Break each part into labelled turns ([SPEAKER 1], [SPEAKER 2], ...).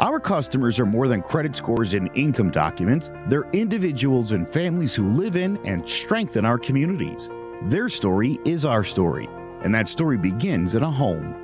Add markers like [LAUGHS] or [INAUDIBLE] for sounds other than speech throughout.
[SPEAKER 1] Our customers are more than credit scores and income documents. They're individuals and families who live in and strengthen our communities. Their story is our story, and that story begins in a home.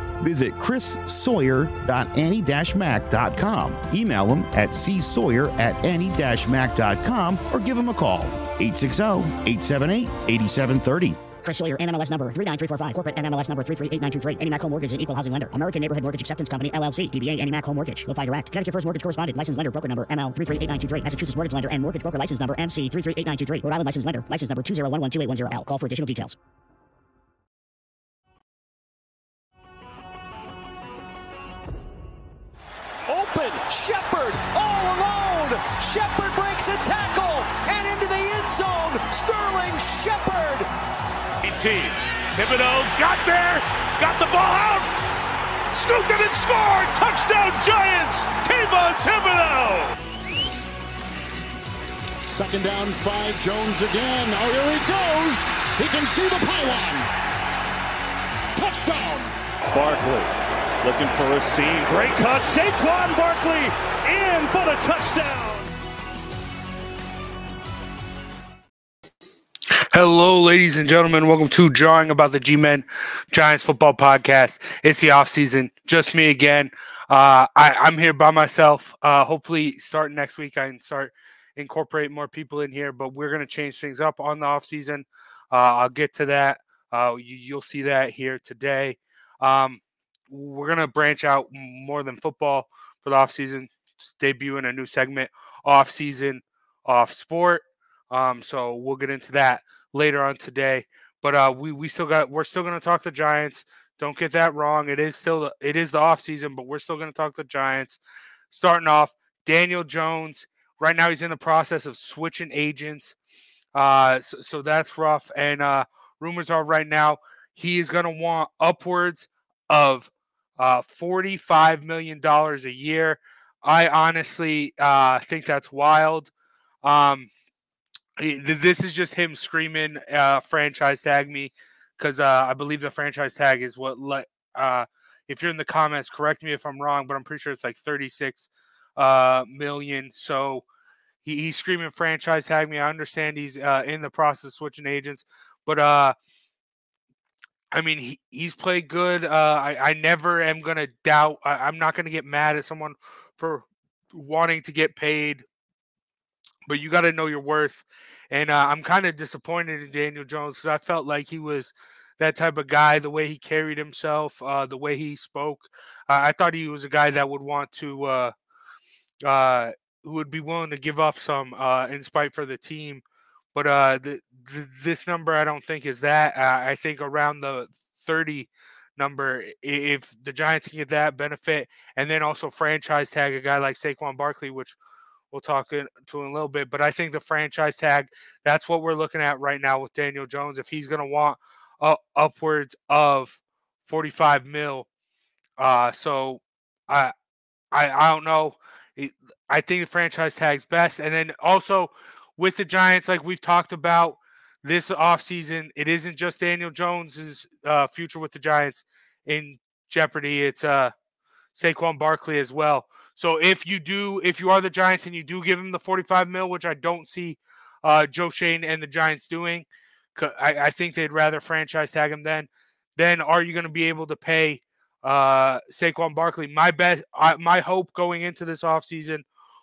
[SPEAKER 1] Visit chrissawyer.annie-mac.com. Email him at csawyer at annie-mac.com or give him a call. 860-878-8730.
[SPEAKER 2] Chris Sawyer, NMLS number 39345, corporate NMLS number 338923, Annie Mac Home Mortgage, an equal housing lender, American Neighborhood Mortgage Acceptance Company, LLC, DBA Annie Mac Home Mortgage, LoFi Direct, Connecticut First Mortgage Correspondent, License Lender, Broker Number, ML 338923, Massachusetts Mortgage Lender, and Mortgage Broker License Number, MC 338923, Rhode Island License Lender, License Number 201128110L. Call for additional details.
[SPEAKER 3] Shepard, all alone. Shepard breaks a tackle and into the end zone. Sterling Shepard.
[SPEAKER 4] 18. Thibodeaux got there, got the ball out, scooped it and scored. Touchdown Giants. Kayvon Thibodeaux.
[SPEAKER 5] Second down, five. Jones again. Oh, here he goes. He can see the pylon. Touchdown.
[SPEAKER 4] Barkley looking for a seam. Great cut. Saquon Barkley in for the touchdown.
[SPEAKER 6] Hello, ladies and gentlemen. Welcome to Jawing About the G-Men Giants Football Podcast. It's the off season. Just me again. Uh, I, I'm here by myself. Uh, hopefully, starting next week, I can start incorporate more people in here. But we're going to change things up on the off season. Uh, I'll get to that. Uh, you, will see that here today. Um, we're gonna branch out more than football for the off season. debuting a new segment, off season, off sport. Um, so we'll get into that later on today. But uh, we we still got we're still gonna talk the Giants. Don't get that wrong. It is still it is the off season, but we're still gonna talk the Giants. Starting off, Daniel Jones. Right now, he's in the process of switching agents. Uh, so, so that's rough. And uh, rumors are right now he is going to want upwards of uh, $45 million a year. I honestly uh, think that's wild. Um, this is just him screaming uh, franchise tag me because uh, I believe the franchise tag is what let. Uh, if you're in the comments, correct me if I'm wrong, but I'm pretty sure it's like 36 uh, million. So he, he's screaming franchise tag me. I understand he's uh, in the process of switching agents, but uh, I mean, he, he's played good. Uh, I, I never am going to doubt. I, am not going to get mad at someone for wanting to get paid, but you got to know your worth. And uh, I'm kind of disappointed in Daniel Jones because I felt like he was that type of guy, the way he carried himself, uh, the way he spoke. I thought he was a guy that would want to, uh, uh, who would be willing to give up some uh, in spite for the team. But uh, the, the, this number, I don't think is that. Uh, I think around the 30 number, if the Giants can get that benefit, and then also franchise tag a guy like Saquon Barkley, which we'll talk in, to in a little bit. But I think the franchise tag, that's what we're looking at right now with Daniel Jones. If he's going to want uh, upwards of 45 mil, uh, so I, I, I don't know. I think the franchise tag's best, and then also with the Giants, like we've talked about this offseason, it isn't just Daniel Jones's uh, future with the Giants in jeopardy. It's uh, Saquon Barkley as well. So if you do, if you are the Giants and you do give him the 45 mil, which I don't see uh, Joe Schoen and the Giants doing, I, I think they'd rather franchise tag him then. Then are you going to be able to pay uh, Saquon Barkley? My best, my hope going into this offseason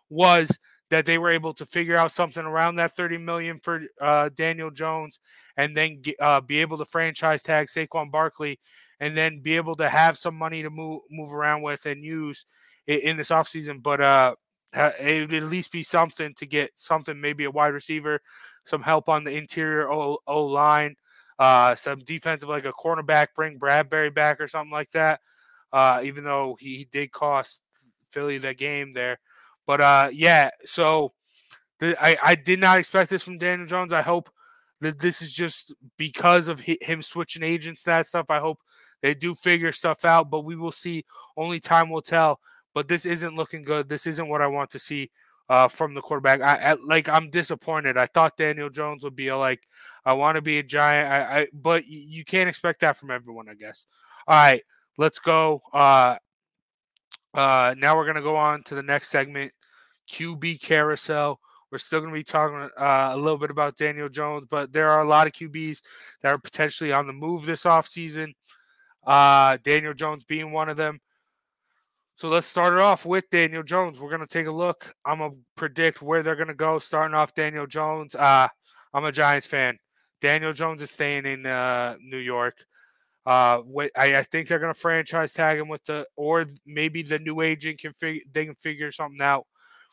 [SPEAKER 6] was that they were able to figure out something around that 30 million for uh, Daniel Jones and then uh, be able to franchise tag Saquon Barkley and then be able to have some money to move move around with and use in, in this offseason. But uh, it would at least be something to get something, maybe a wide receiver, some help on the interior O, o line, uh, some defensive like a cornerback, bring Bradberry back or something like that. Uh, even though he did cost Philly the game there. But uh, yeah, so I, I did not expect this from Daniel Jones. I hope that this is just because of him switching agents, that stuff. I hope they do figure stuff out, but we will see. Only time will tell. But this isn't looking good. This isn't what I want to see uh, from the quarterback. I, I, like. I'm disappointed. I thought Daniel Jones would be a, like, I want to be a giant. I, I but you can't expect that from everyone, I guess. All right, let's go. Uh, uh, now we're gonna go on to the next segment. QB carousel. We're still going to be talking uh, a little bit about Daniel Jones, but there are a lot of QBs that are potentially on the move this offseason. Uh, Daniel Jones being one of them. So let's start it off with Daniel Jones. We're going to take a look. I'm going to predict where they're going to go. Starting off Daniel Jones. Uh, I'm a Giants fan. Daniel Jones is staying in uh, New York. Uh, I, I think they're going to franchise tag him with the, or maybe the new agent can figure they can figure something out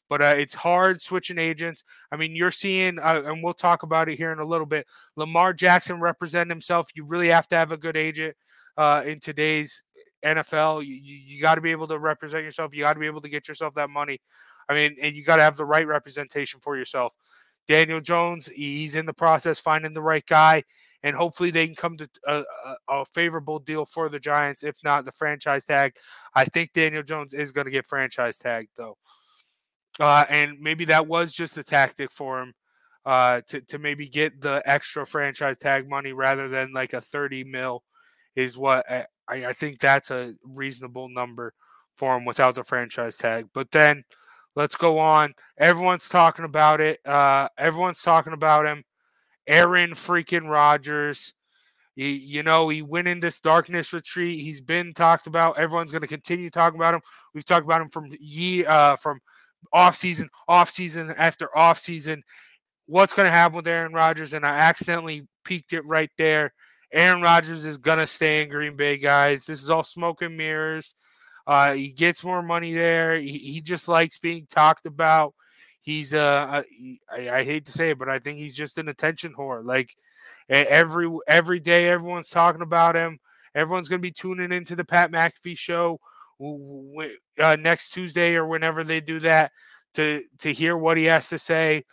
[SPEAKER 6] but uh, it's hard switching agents. I mean, you're seeing, uh, and we'll talk about it here in a little bit. Lamar Jackson represent himself. You really have to have a good agent uh, in today's NFL. You, you, got to be able to represent yourself. You got to be able to get yourself that money. I mean, and you got to have the right representation for yourself. Daniel Jones, he's in the process finding the right guy, and hopefully they can come to a, a, a favorable deal for the Giants. If not, the franchise tag. I think Daniel Jones is going to get franchise tagged though. Uh, and maybe that was just a tactic for him uh, to, to maybe get the extra franchise tag money rather than like a 30 mil is what I, I think that's a reasonable number for him without the franchise tag. But then let's go on. Everyone's talking about it. Uh, everyone's talking about him. Aaron freaking Rodgers. You, you know, he went in this darkness retreat. He's been talked about. Everyone's going to continue talking about him. We've talked about him from ye uh, from off season, off season after off season. What's going to happen with Aaron Rodgers? And I accidentally peaked it right there. Aaron Rodgers is going to stay in Green Bay, guys. This is all smoke and mirrors. Uh, he gets more money there. He, he just likes being talked about. He's uh, I, I hate to say it, but I think he's just an attention whore. Like every every day, everyone's talking about him. Everyone's going to be tuning into the Pat McAfee show uh, next Tuesday or whenever they do that to to hear what he has to say.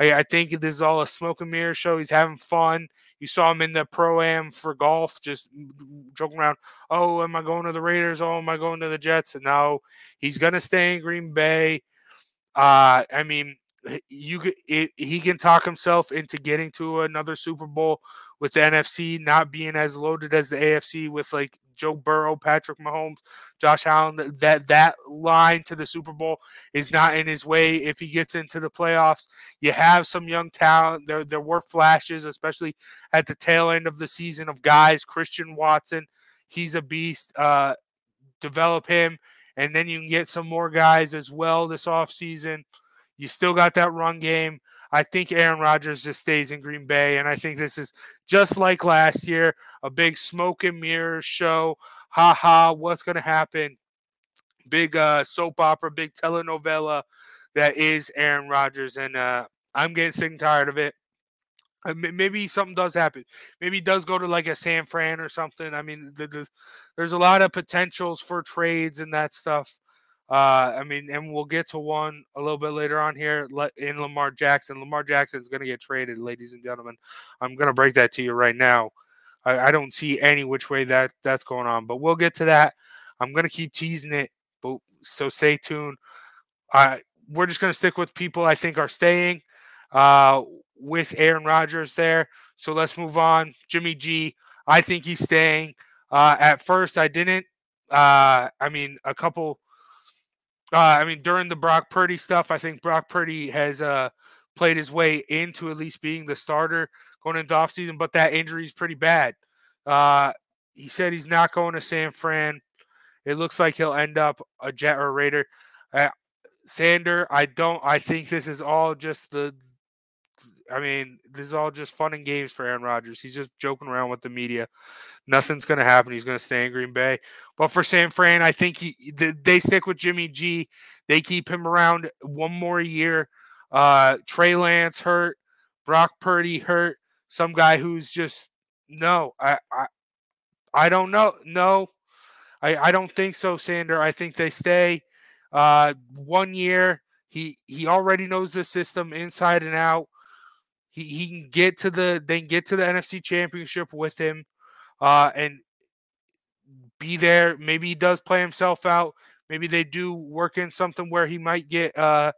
[SPEAKER 6] I, I, think this is all a smoke and mirror show. He's having fun. You saw him in the pro am for golf, just joking around. Oh, am I going to the Raiders? Oh, am I going to the Jets? And now he's gonna stay in Green Bay. Uh, I mean, you it, he can talk himself into getting to another Super Bowl with the NFC not being as loaded as the AFC with like Joe Burrow, Patrick Mahomes, Josh Allen. That that line to the Super Bowl is not in his way if he gets into the playoffs. You have some young talent. There there were flashes, especially at the tail end of the season of guys. Christian Watson, he's a beast. Uh, develop him, and then you can get some more guys as well this offseason. You still got that run game. I think Aaron Rodgers just stays in Green Bay. And I think this is just like last year a big smoke and mirrors show. Ha ha, what's going to happen? Big uh, soap opera, big telenovela that is Aaron Rodgers. And uh, I'm getting sick and tired of it. Uh, maybe something does happen. Maybe he does go to like a San Fran or something. I mean, the, the, there's a lot of potentials for trades and that stuff. Uh, I mean, and we'll get to one a little bit later on here in Lamar Jackson. Lamar Jackson is going to get traded, ladies and gentlemen. I'm going to break that to you right now. I, I, don't see any which way that that's going on, but we'll get to that. I'm going to keep teasing it, but so stay tuned. We're just going to stick with people I think are staying uh, with Aaron Rodgers there. So let's move on. Jimmy G, I think he's staying. Uh, at first, I didn't. Uh, I mean, a couple uh, I mean, during the Brock Purdy stuff, I think Brock Purdy has uh, played his way into at least being the starter going into offseason, but that injury is pretty bad. Uh, he said he's not going to San Fran. It looks like he'll end up a Jet or a Raider. Uh, Sander, I don't. I think this is all just the. I mean, this is all just fun and games for Aaron Rodgers. He's just joking around with the media. Nothing's going to happen. He's going to stay in Green Bay. But for San Fran, I think he they stick with Jimmy G. They keep him around one more year. Uh, Trey Lance hurt, Brock Purdy hurt. Some guy who's just no. I I, I don't know. No, I I don't think so, Sander. I think they stay. Uh, one year. He he already knows the system inside and out. He he can get to the they can get to the NFC Championship with him, uh, and be there. Maybe he does play himself out. Maybe they do work in something where he might get uh,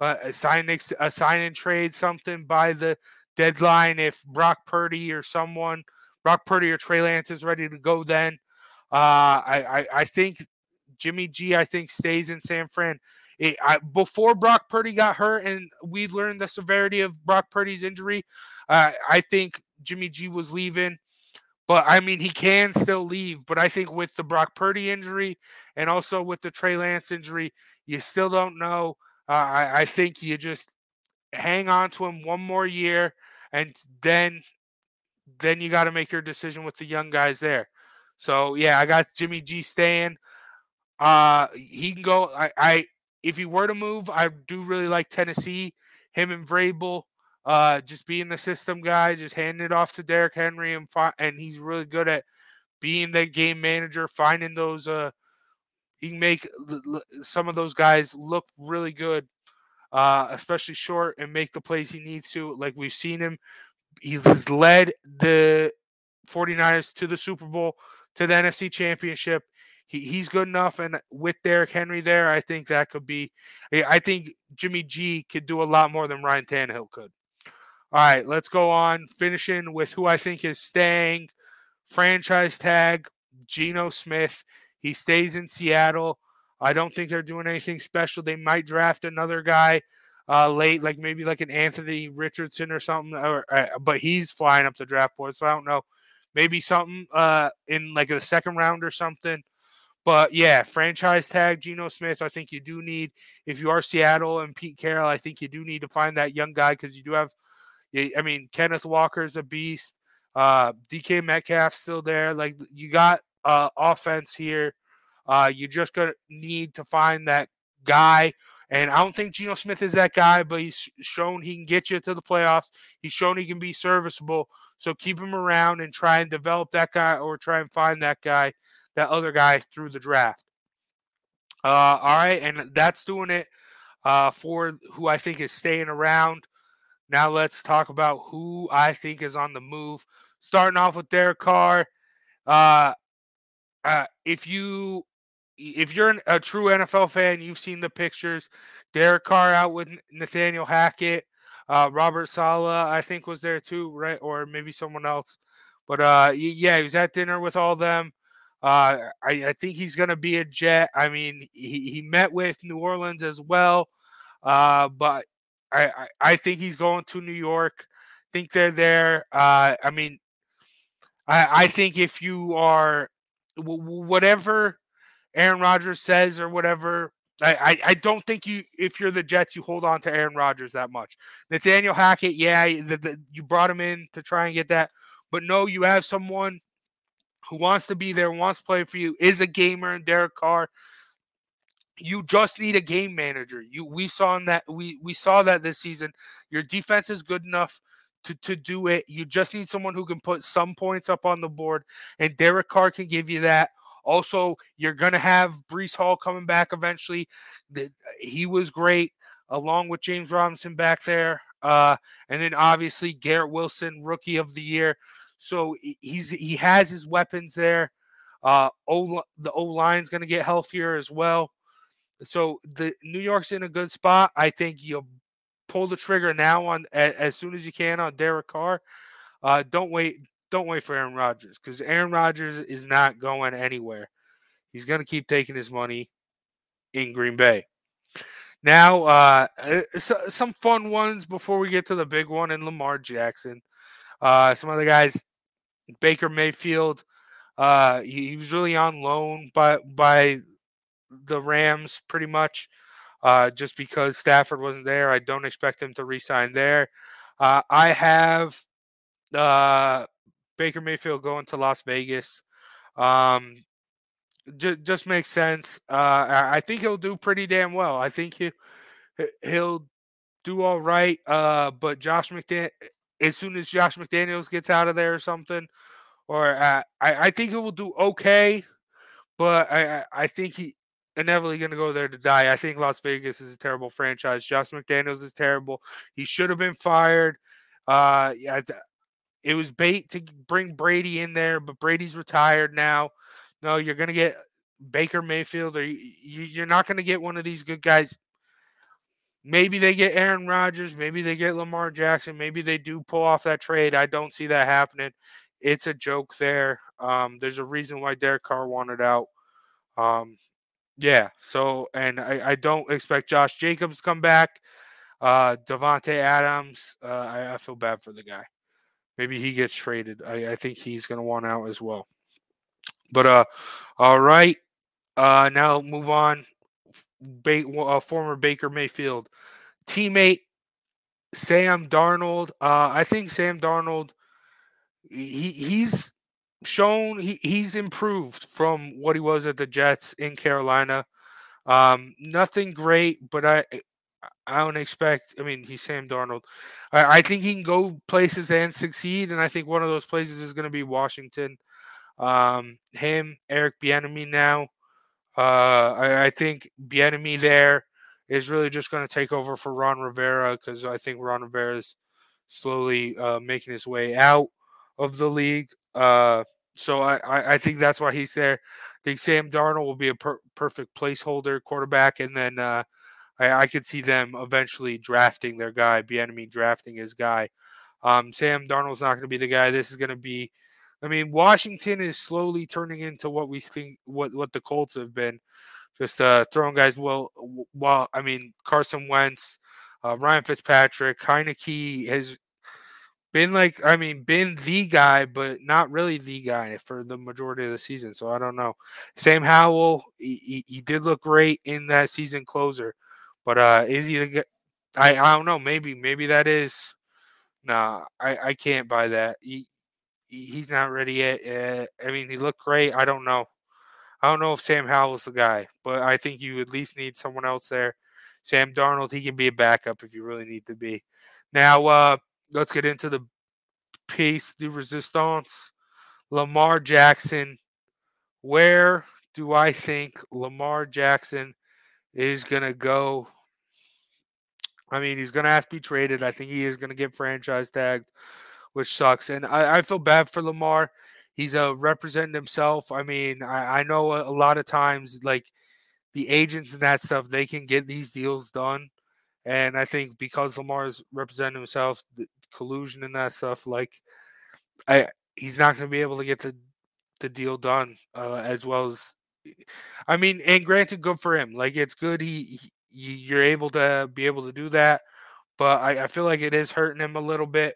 [SPEAKER 6] a sign a sign and trade something by the deadline if Brock Purdy or someone Brock Purdy or Trey Lance is ready to go. Then uh, I, I I think Jimmy G, I think, stays in San Fran. It, I, before Brock Purdy got hurt and we learned the severity of Brock Purdy's injury, uh, I think Jimmy G was leaving. But I mean, he can still leave. But I think with the Brock Purdy injury and also with the Trey Lance injury, you still don't know. Uh, I, I think you just hang on to him one more year, and then then you got to make your decision with the young guys there. So yeah, I got Jimmy G staying. Uh, he can go. I, I if he were to move, I do really like Tennessee. Him and Vrabel, uh, just being the system guy, just handing it off to Derrick Henry, and fi- and he's really good at being the game manager, finding those. Uh, he can make some of those guys look really good, uh, especially short, and make the plays he needs to. Like we've seen him, he's led the 49ers to the Super Bowl, to the NFC Championship he, he's good enough. And with Derrick Henry there, I think that could be. I think Jimmy G could do a lot more than Ryan Tannehill could. All right, let's go on. Finishing with who I think is staying. Franchise tag Geno Smith. He stays in Seattle. I don't think they're doing anything special. They might draft another guy uh, late, like maybe like an Anthony Richardson or something. Or, uh, but he's flying up the draft board, so I don't know. Maybe something uh, in like the second round or something. But yeah, franchise tag Geno Smith. I think you do need if you are Seattle and Pete Carroll. I think you do need to find that young guy because you do have. I mean, Kenneth Walker's a beast. Uh, DK Metcalf still there. Like you got uh, offense here. Uh, you just gonna need to find that guy. And I don't think Geno Smith is that guy, but he's shown he can get you to the playoffs. He's shown he can be serviceable. So keep him around and try and develop that guy or try and find that guy that other guy through the draft. Uh, all right, and that's doing it uh, for who I think is staying around. Now let's talk about who I think is on the move. Starting off with Derek Carr. Uh, uh, if you if you're a true NFL fan, you've seen the pictures. Derek Carr out with Nathaniel Hackett. Uh, Robert Saleh, I think, was there too, right? Or maybe someone else. But uh, yeah, he was at dinner with all them. Uh, I, I think he's going to be a Jet. I mean, he, he met with New Orleans as well, uh, but I, I, I think he's going to New York. Think they're there. Uh, I mean, I, I think if you are whatever Aaron Rodgers says or whatever, I, I, don't think you if you're the Jets you hold on to Aaron Rodgers that much. Nathaniel Hackett, yeah, the, the, you brought him in to try and get that, but no, you have someone who wants to be there, wants to play for you, is a gamer in Derek Carr. You just need a game manager. You we saw in that we we saw that this season. Your defense is good enough to, to do it. You just need someone who can put some points up on the board, and Derek Carr can give you that. Also, you're gonna have Breece Hall coming back eventually. He was great, along with James Robinson back there. Uh, and then obviously Garrett Wilson, rookie of the year. So he's he has his weapons there. Uh, o, the O line's going to get healthier as well. So the New York's in a good spot. I think you'll pull the trigger now on as, as soon as you can on Derek Carr. Uh, don't wait. Don't wait for Aaron Rodgers because Aaron Rodgers is not going anywhere. He's going to keep taking his money in Green Bay. Now, uh, uh some fun ones before we get to the big one in Lamar Jackson. Uh, some other guys Baker Mayfield. Uh, he, he, was really on loan by by the Rams, pretty much. uh, just because Stafford wasn't there. I don't expect him to re-sign there. Uh, I have uh, Baker Mayfield going to Las Vegas. Um, j- just makes sense. Uh, I think he'll do pretty damn well. I think he he'll do all right. Uh, but Josh McDaniel, as soon as Josh McDaniels gets out of there or something, or uh, I, I think he will do okay. But I, I think he inevitably going to go there to die. I think Las Vegas is a terrible franchise. Josh McDaniels is terrible. He should have been fired. Uh, it was bait to bring Brady in there, but Brady's retired now. No, you're going to get Baker Mayfield, or you, are not going to get one of these good guys. Maybe they get Aaron Rodgers. Maybe they get Lamar Jackson. Maybe they do pull off that trade. I don't see that happening. It's a joke there. Um, there's a reason why Derek Carr wanted out. Um, yeah. So, and I, I, don't expect Josh Jacobs to come back. Uh, Davante Adams. Uh, I, I, feel bad for the guy. Maybe he gets traded. I, I think he's going to want out as well. But uh, all right. Uh, now move on. Uh, former Baker Mayfield teammate Sam Darnold. Uh, I think Sam Darnold. He he's shown he, he's improved from what he was at the Jets in Carolina. Um, nothing great, but I I don't expect. I mean, he's Sam Darnold. I, I think he can go places and succeed, and I think one of those places is going to be Washington. Um, him, Eric Bieniemy now. Uh, I, I think Bieniemy there is really just going to take over for Ron Rivera because I think Ron Rivera is slowly uh, making his way out of the league. Uh, so I, I, think that's why he's there. I think Sam Darnold will be a per- perfect placeholder quarterback, and then uh, I, I could see them eventually drafting their guy, Bieniemy drafting his guy. Um, Sam Darnold's not going to be the guy. This is going to be I mean, Washington is slowly turning into what we think what what the Colts have been, just uh, throwing guys. Well, well, I mean Carson Wentz, uh, Ryan Fitzpatrick, Heinicke has been like I mean been the guy, but not really the guy for the majority of the season. So I don't know. Sam Howell, he, he did look great in that season closer, but uh, is he the? I I don't know. Maybe maybe that is. Nah, I I can't buy that. He, he's not ready yet. Uh, I mean, he looked great. I don't know. I don't know if Sam Howell's the guy, but I think you at least need someone else there. Sam Darnold, he can be a backup if you really need to be. Now, uh, let's get into the piece de resistance. Lamar Jackson. Where do I think Lamar Jackson is going to go? I mean, he's going to have to be traded. I think he is going to get franchise tagged which sucks. And I, I feel bad for Lamar. He's uh, representing himself. I mean, I, I know a, a lot of times, like the agents and that stuff, they can get these deals done. And I think because Lamar's representing himself, the collusion and that stuff, like I, he's not going to be able to get the the deal done uh, as well as. I mean, and granted, good for him. Like it's good he, he you're able to be able to do that, but I, I feel like it is hurting him a little bit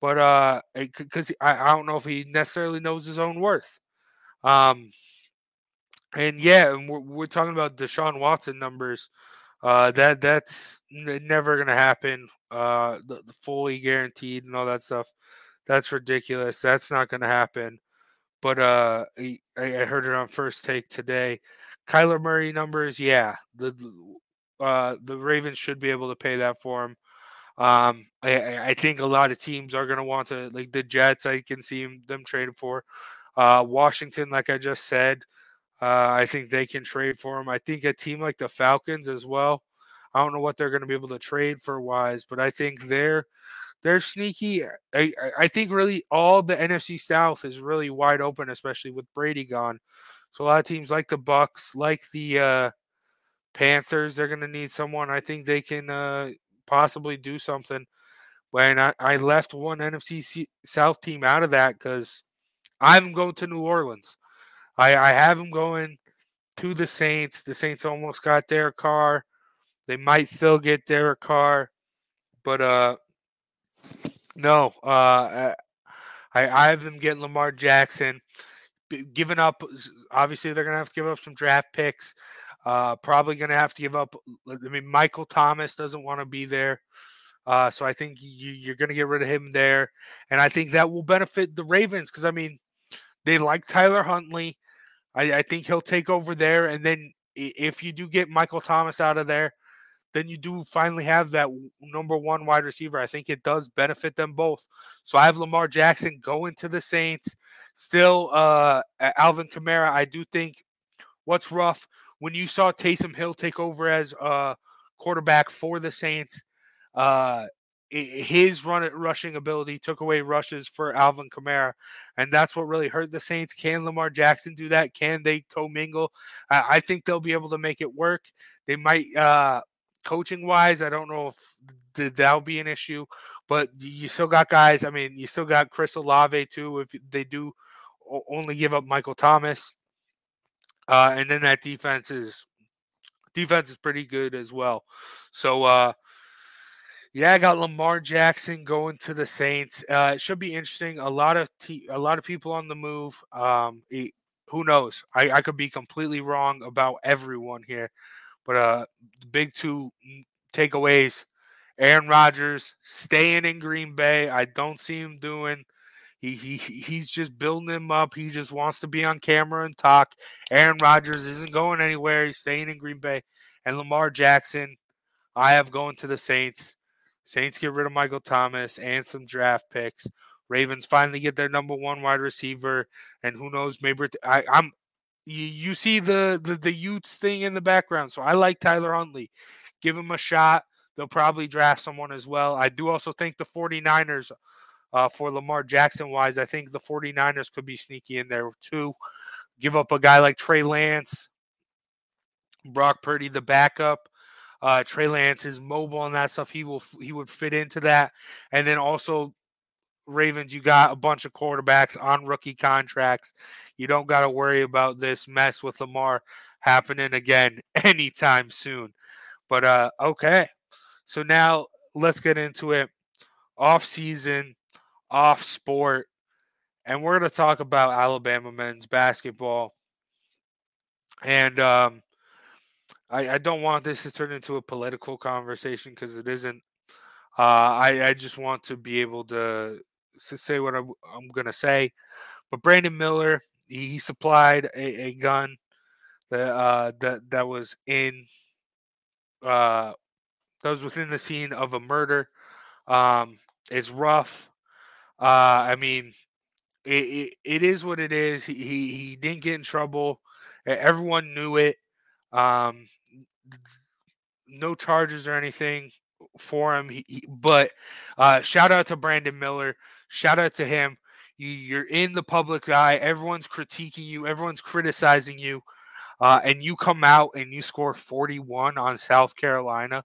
[SPEAKER 6] but uh, because I, I don't know if he necessarily knows his own worth. Um, and yeah, and we're, we're talking about Deshaun Watson numbers. Uh, that that's never gonna happen. Uh, the, the, fully guaranteed and all that stuff. That's ridiculous. That's not gonna happen. But uh, I, I heard it on first take today. Kyler Murray numbers, yeah, the uh, the Ravens should be able to pay that for him. Um, I, I think a lot of teams are going to want to, like the Jets, I can see them traded for. Uh, Washington, like I just said, uh, I think they can trade for him. I think a team like the Falcons as well. I don't know what they're going to be able to trade for wise, but I think they're they're sneaky. I, I think really all the NFC South is really wide open, especially with Brady gone. So a lot of teams like the Bucs, like the uh, Panthers, they're going to need someone. I think they can uh, possibly do something. When I, I left one NFC South team out of that because I'm going to New Orleans. I, I have them going to the Saints. The Saints almost got Derek Carr. They might still get Derek Carr, but uh, no. Uh, I I have them getting Lamar Jackson. Giving up, obviously they're gonna have to give up some draft picks. Uh, probably going to have to give up. I mean, Michael Thomas doesn't want to be there. Uh, so I think you, are going to get rid of him there. And I think that will benefit the Ravens because, I mean, they like Tyler Huntley. I, I, think he'll take over there. And then if you do get Michael Thomas out of there, then you do finally have that number one wide receiver. I think it does benefit them both. So I have Lamar Jackson going to the Saints. Still, uh, Alvin Kamara, I do think what's rough when you saw Taysom Hill take over as a quarterback for the Saints, uh, his run at rushing ability took away rushes for Alvin Kamara, and that's what really hurt the Saints. Can Lamar Jackson do that? Can they commingle? Uh, I think they'll be able to make it work. They might, uh, coaching wise, I don't know if that'll be an issue, but you still got guys. I mean, you still got Chris Olave too. If they do only give up Michael Thomas, uh, and then that defense is defense is pretty good as well. So uh, yeah, I got Lamar Jackson going to the Saints. Uh, it should be interesting. A lot of te- a lot of people on the move. Um, who knows? I, I could be completely wrong about everyone here, but uh, the big two takeaways: Aaron Rodgers staying in Green Bay. I don't see him doing he, he he's just building him up. He just wants to be on camera and talk. Aaron Rodgers isn't going anywhere. He's staying in Green Bay. And Lamar Jackson, I have going to the Saints. Saints get rid of Michael Thomas and some draft picks. Ravens finally get their number one wide receiver, and who knows? Maybe I, am you, you see the, the the Utes thing in the background, so I like Tyler Huntley. Give him a shot. They'll probably draft someone as well. I do also think the 49ers uh, for Lamar Jackson wise. I think the 49ers could be sneaky in there too. Give up a guy like Trey Lance, Brock Purdy, the backup. Uh, Trey Lance is mobile and that stuff. He will he would fit into that. And then also Ravens, you got a bunch of quarterbacks on rookie contracts. You don't got to worry about this mess with Lamar happening again [LAUGHS] anytime soon. But uh okay. So now let's get into it. Off season off sport. And we're going to talk about Alabama men's basketball. And um, I, I, don't want this to turn into a political conversation because it isn't. Uh, I, I, just want to be able to, to say what I'm, I'm going to say. But Brandon Miller, he, he supplied a, a, gun that, uh, that, that was in uh, that was within the scene of a murder. Um, it's rough. Uh, I mean, it, it, it is what it is. He, he, didn't get in trouble. Everyone knew it. Um, no charges or anything for him. He, he, but uh, shout out to Brandon Miller. Shout out to him. You, you're in the public eye. Everyone's critiquing you. Everyone's criticizing you. Uh, and you come out and you score 41 on South Carolina.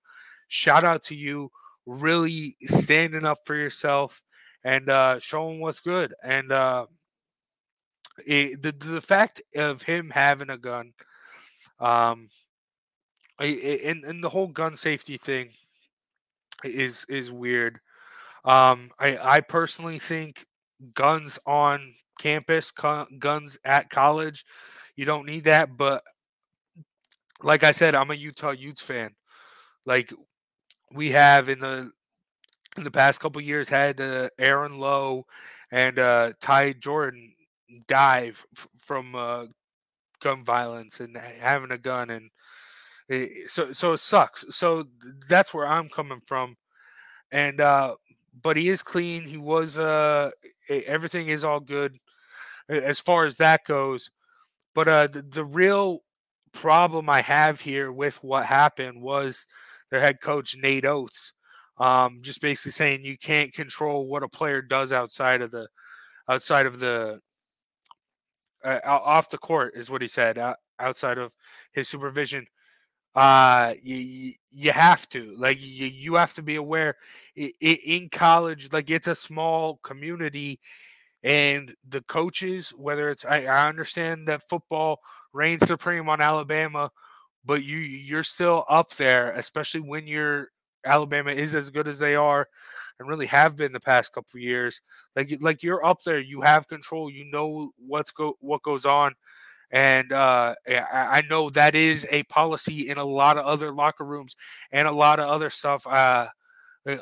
[SPEAKER 6] Shout out to you, really standing up for yourself and uh, show him what's good. And uh, it, the the fact of him having a gun, um, and and the whole gun safety thing is is weird. Um, I I personally think guns on campus, guns at college, you don't need that. But like I said, I'm a Utah Utes fan. Like we have in the in the past couple years had uh, Aaron Lowe and uh, Ty Jordan dive f- from uh, gun violence and having a gun, and it, so so it sucks. So that's where I'm coming from, and uh, but he is clean. He was uh, everything is all good as far as that goes. But uh, the, the real problem I have here with what happened was their head coach Nate Oats um, just basically saying you can't control what a player does outside of the outside of the uh, off the court is what he said uh, outside of his supervision. Uh you, you have to like you, you have to be aware in college like it's a small community and the coaches whether it's I, I understand that football reigns supreme on alabama but you you're still up there especially when you're Alabama is as good as they are and really have been the past couple years. Like like you're up there, you have control, you know what's go what goes on, And uh, I know that is a policy in a lot of other locker rooms and a lot of other stuff uh, eh,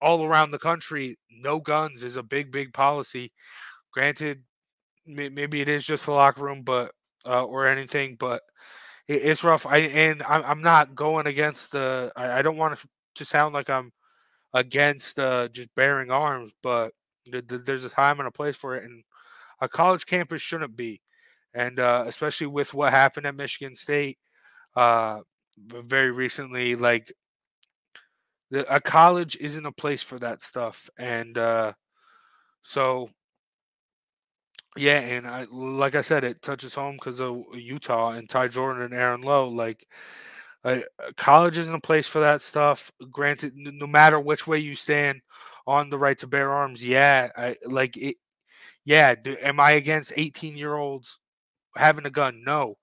[SPEAKER 6] all around the country. No guns is a big, big policy. Granted, maybe it is just a locker room, but uh, or anything, but it's rough. I and I'm not going against the. I, don't want to sound like I'm against uh, just bearing arms, but there's a time and a place for it, and a college campus shouldn't be, and uh, especially with what happened at Michigan State uh, very recently, like a college isn't a place for that stuff, and uh, so yeah, and I like I said, it touches home because of Utah and Ty Jordan and Aaron Lowe. Like, uh, college isn't a place for that stuff. Granted, no matter which way you stand on the right to bear arms, yeah, I like it. Yeah, do, am I against eighteen year olds having a gun? No,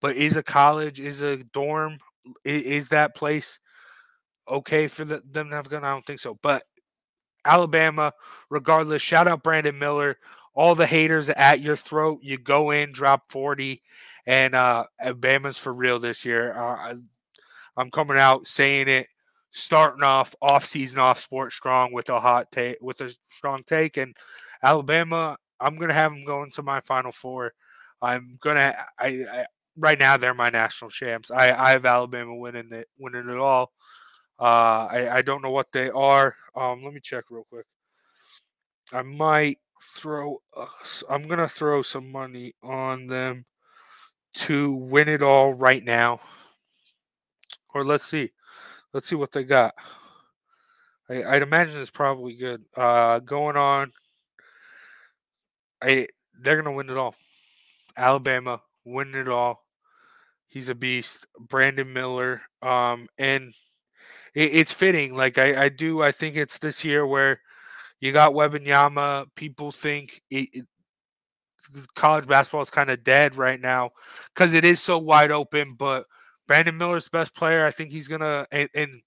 [SPEAKER 6] but is a college, is a dorm, is, is that place okay for the, them to have a gun? I don't think so. But Alabama, regardless, shout out Brandon Miller all the haters at your throat. You go in, drop 40, and uh, Bama's for real this year. Uh, I'm coming out saying it, starting off off season off sport strong with a hot take, with a strong take, and Alabama. I'm gonna have them going to my Final Four. I'm gonna. I, I right now they're my national champs. I, I have Alabama winning it, winning it all. Uh, I, I don't know what they are. Um, let me check real quick. I might throw. Uh, I'm gonna throw some money on them to win it all right now. Or let's see, let's see what they got. I, would imagine it's probably good. Uh, going on. I they're gonna win it all. Alabama win it all. He's a beast. Brandon Miller. Um, and it, it's fitting. Like I, I do. I think it's this year where you got Wembanyama. People think it, it, college basketball is kind of dead right now because it is so wide open. But Brandon Miller's the best player. I think he's gonna and, and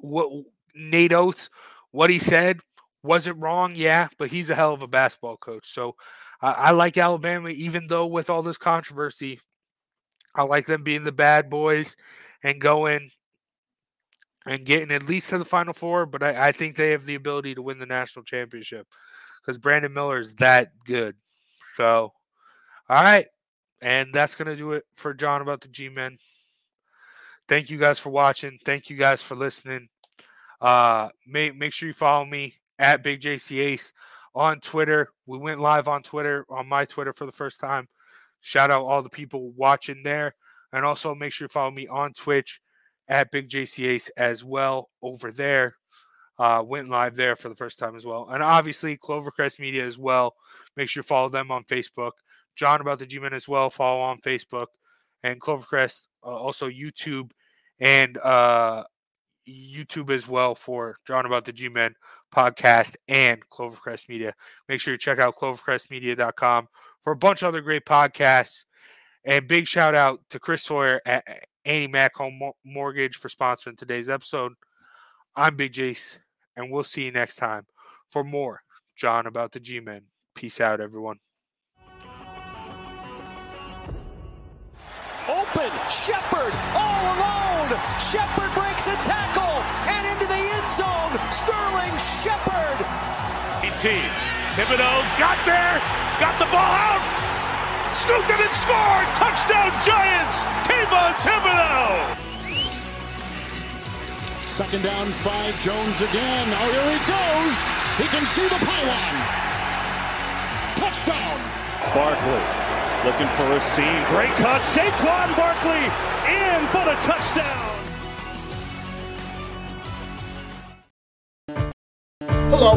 [SPEAKER 6] what Nate Oats, what he said, was it wrong? Yeah, but he's a hell of a basketball coach. So I like Alabama, even though with all this controversy, I like them being the bad boys and going and getting at least to the Final Four, but I, I think they have the ability to win the national championship because Brandon Miller is that good. So, all right. And that's going to do it for Jawing about the G Men. Thank you guys for watching. Thank you guys for listening. Uh, make, make sure you follow me at Big JC Ace on Twitter. We went live on Twitter, on my Twitter for the first time. Shout out all the people watching there. And also make sure you follow me on Twitch at Big JC Ace as well over there. Uh, went live there for the first time as well. And obviously, Clovercrest Media as well. Make sure you follow them on Facebook. Jawing About the G Men as well. Follow on Facebook. And Clovercrest, uh, also YouTube and uh, YouTube as well for Jawing About the G Men podcast and Clovercrest Media. Make sure you check out clovercrestmedia.com for a bunch of other great podcasts. And big shout out to Chris Sawyer at Annie Mac Home Mortgage for sponsoring today's episode. I'm Big Jace, and we'll see you next time for more Jawing about the G Men. Peace out, everyone.
[SPEAKER 3] Open, Shepard all alone. Shepard breaks a tackle and into the end zone. Sterling Shepard.
[SPEAKER 4] ET, Thibodeaux got there, got the ball out scooped it and scored! Touchdown Giants! Kayvon Thibodeaux!
[SPEAKER 5] Second down, five. Jones again. Oh, here he goes. He can see the pylon. Touchdown.
[SPEAKER 3] Barkley looking for a seam. Great cut. Saquon Barkley in for the touchdown.